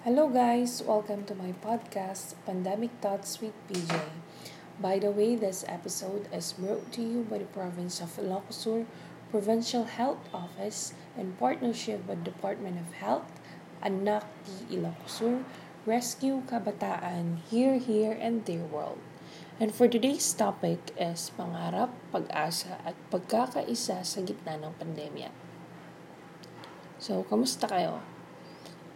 Hello, guys. Welcome to my podcast, Pandemic Thoughts with PJ. By the way, this episode is brought to you by the province of Ilocos Provincial Health Office in partnership with Department of Health, Anak T. Ilocos Rescue Kabataan, Here, Here, and Their World. And for today's topic is pangarap, pag-asa, at pagkakaisa sa gitna ng pandemya. So, kamusta kayo?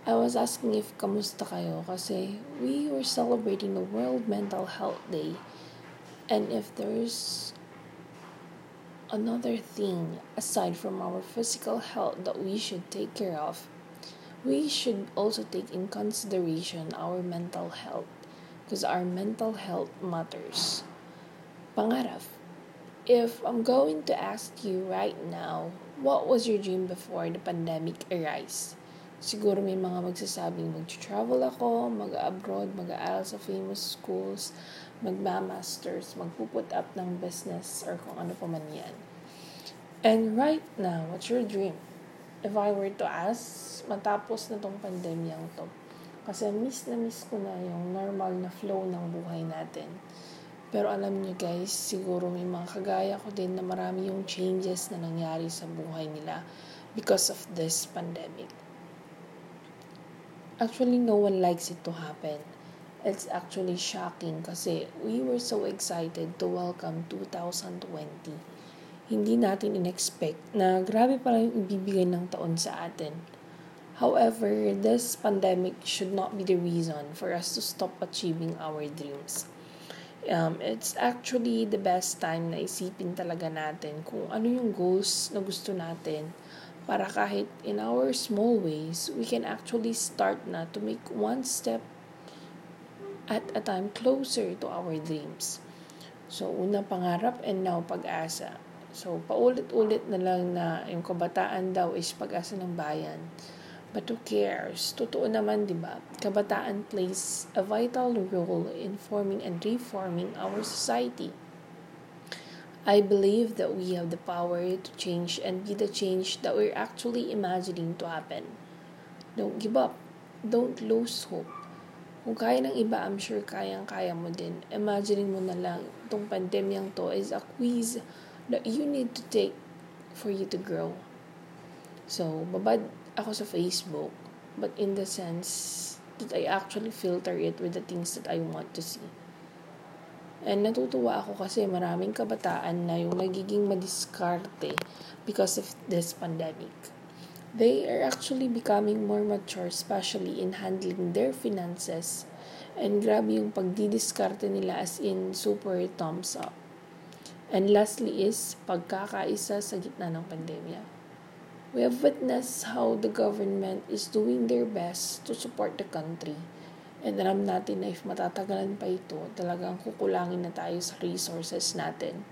I was asking if kamusta kayo kasi we were celebrating the World Mental Health Day. And if there's another thing aside from our physical health that we should take care of we should also take in consideration our mental health because our mental health matters. Pangarap if I'm going to ask you right now what was your dream before the pandemic arise Siguro may mga magsasabing mag-travel ako, mag-abroad, mag-aaral sa famous schools, magma-masters, magpuput up ng business or kung ano pa man yan. And right now, what's your dream? If I were to ask, matapos na tong pandemyang to, kasi miss na miss ko na yung normal na flow ng buhay natin. Pero alam niyo guys, siguro may mga kagaya ko din na marami yung changes na nangyari sa buhay nila because of this pandemic. Actually, no one likes it to happen. It's actually shocking kasi we were so excited to welcome 2020. Hindi natin in-expect na grabe pala yung ibibigay ng taon sa atin. However, this pandemic should not be the reason for us to stop achieving our dreams. Um, it's actually the best time na isipin talaga natin kung ano yung goals na gusto natin para kahit in our small ways, we can actually start na to make one step at a time closer to our dreams. So, una pangarap and now pag-asa. So, paulit-ulit na lang na yung kabataan daw is pag-asa ng bayan. But who cares? Totoo naman, di ba? Kabataan plays a vital role in forming and reforming our society. I believe that we have the power to change and be the change that we're actually imagining to happen. Don't give up. Don't lose hope. Kung kaya ng iba, I'm sure kayang-kaya mo din. Imagining mo na lang, itong pandemyang to is a quiz that you need to take for you to grow. So, babad ako sa Facebook, but in the sense that I actually filter it with the things that I want to see. And natutuwa ako kasi maraming kabataan na yung nagiging madiskarte because of this pandemic. They are actually becoming more mature, especially in handling their finances. And grabe yung pagdidiskarte nila as in super thumbs up. And lastly is pagkakaisa sa gitna ng pandemya. We have witnessed how the government is doing their best to support the country And alam natin na if matatagalan pa ito, talagang kukulangin na tayo sa resources natin.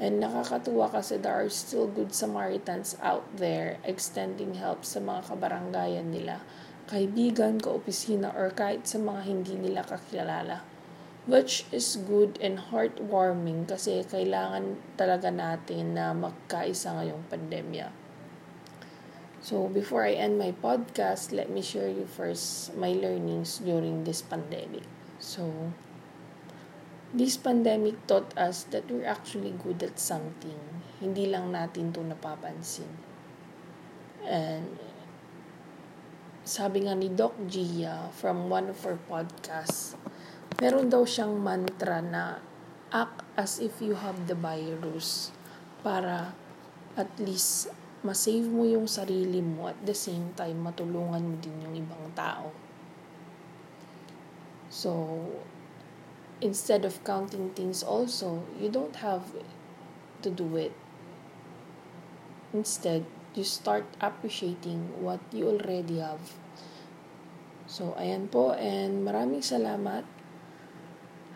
And nakakatuwa kasi there are still good Samaritans out there extending help sa mga kabaranggayan nila, kaibigan, kaopisina, or kahit sa mga hindi nila kakilala. Which is good and heartwarming kasi kailangan talaga natin na magkaisa ngayong pandemya. So, before I end my podcast, let me share you first my learnings during this pandemic. So, this pandemic taught us that we're actually good at something. Hindi lang natin to napapansin. And, sabi nga ni Doc Gia from one of her podcasts, meron daw siyang mantra na act as if you have the virus para at least masave mo yung sarili mo at the same time matulungan mo din yung ibang tao. So, instead of counting things also, you don't have to do it. Instead, you start appreciating what you already have. So, ayan po and maraming salamat.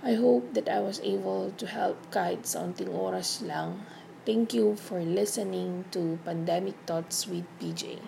I hope that I was able to help kahit sa unting oras lang Thank you for listening to Pandemic Thoughts with PJ.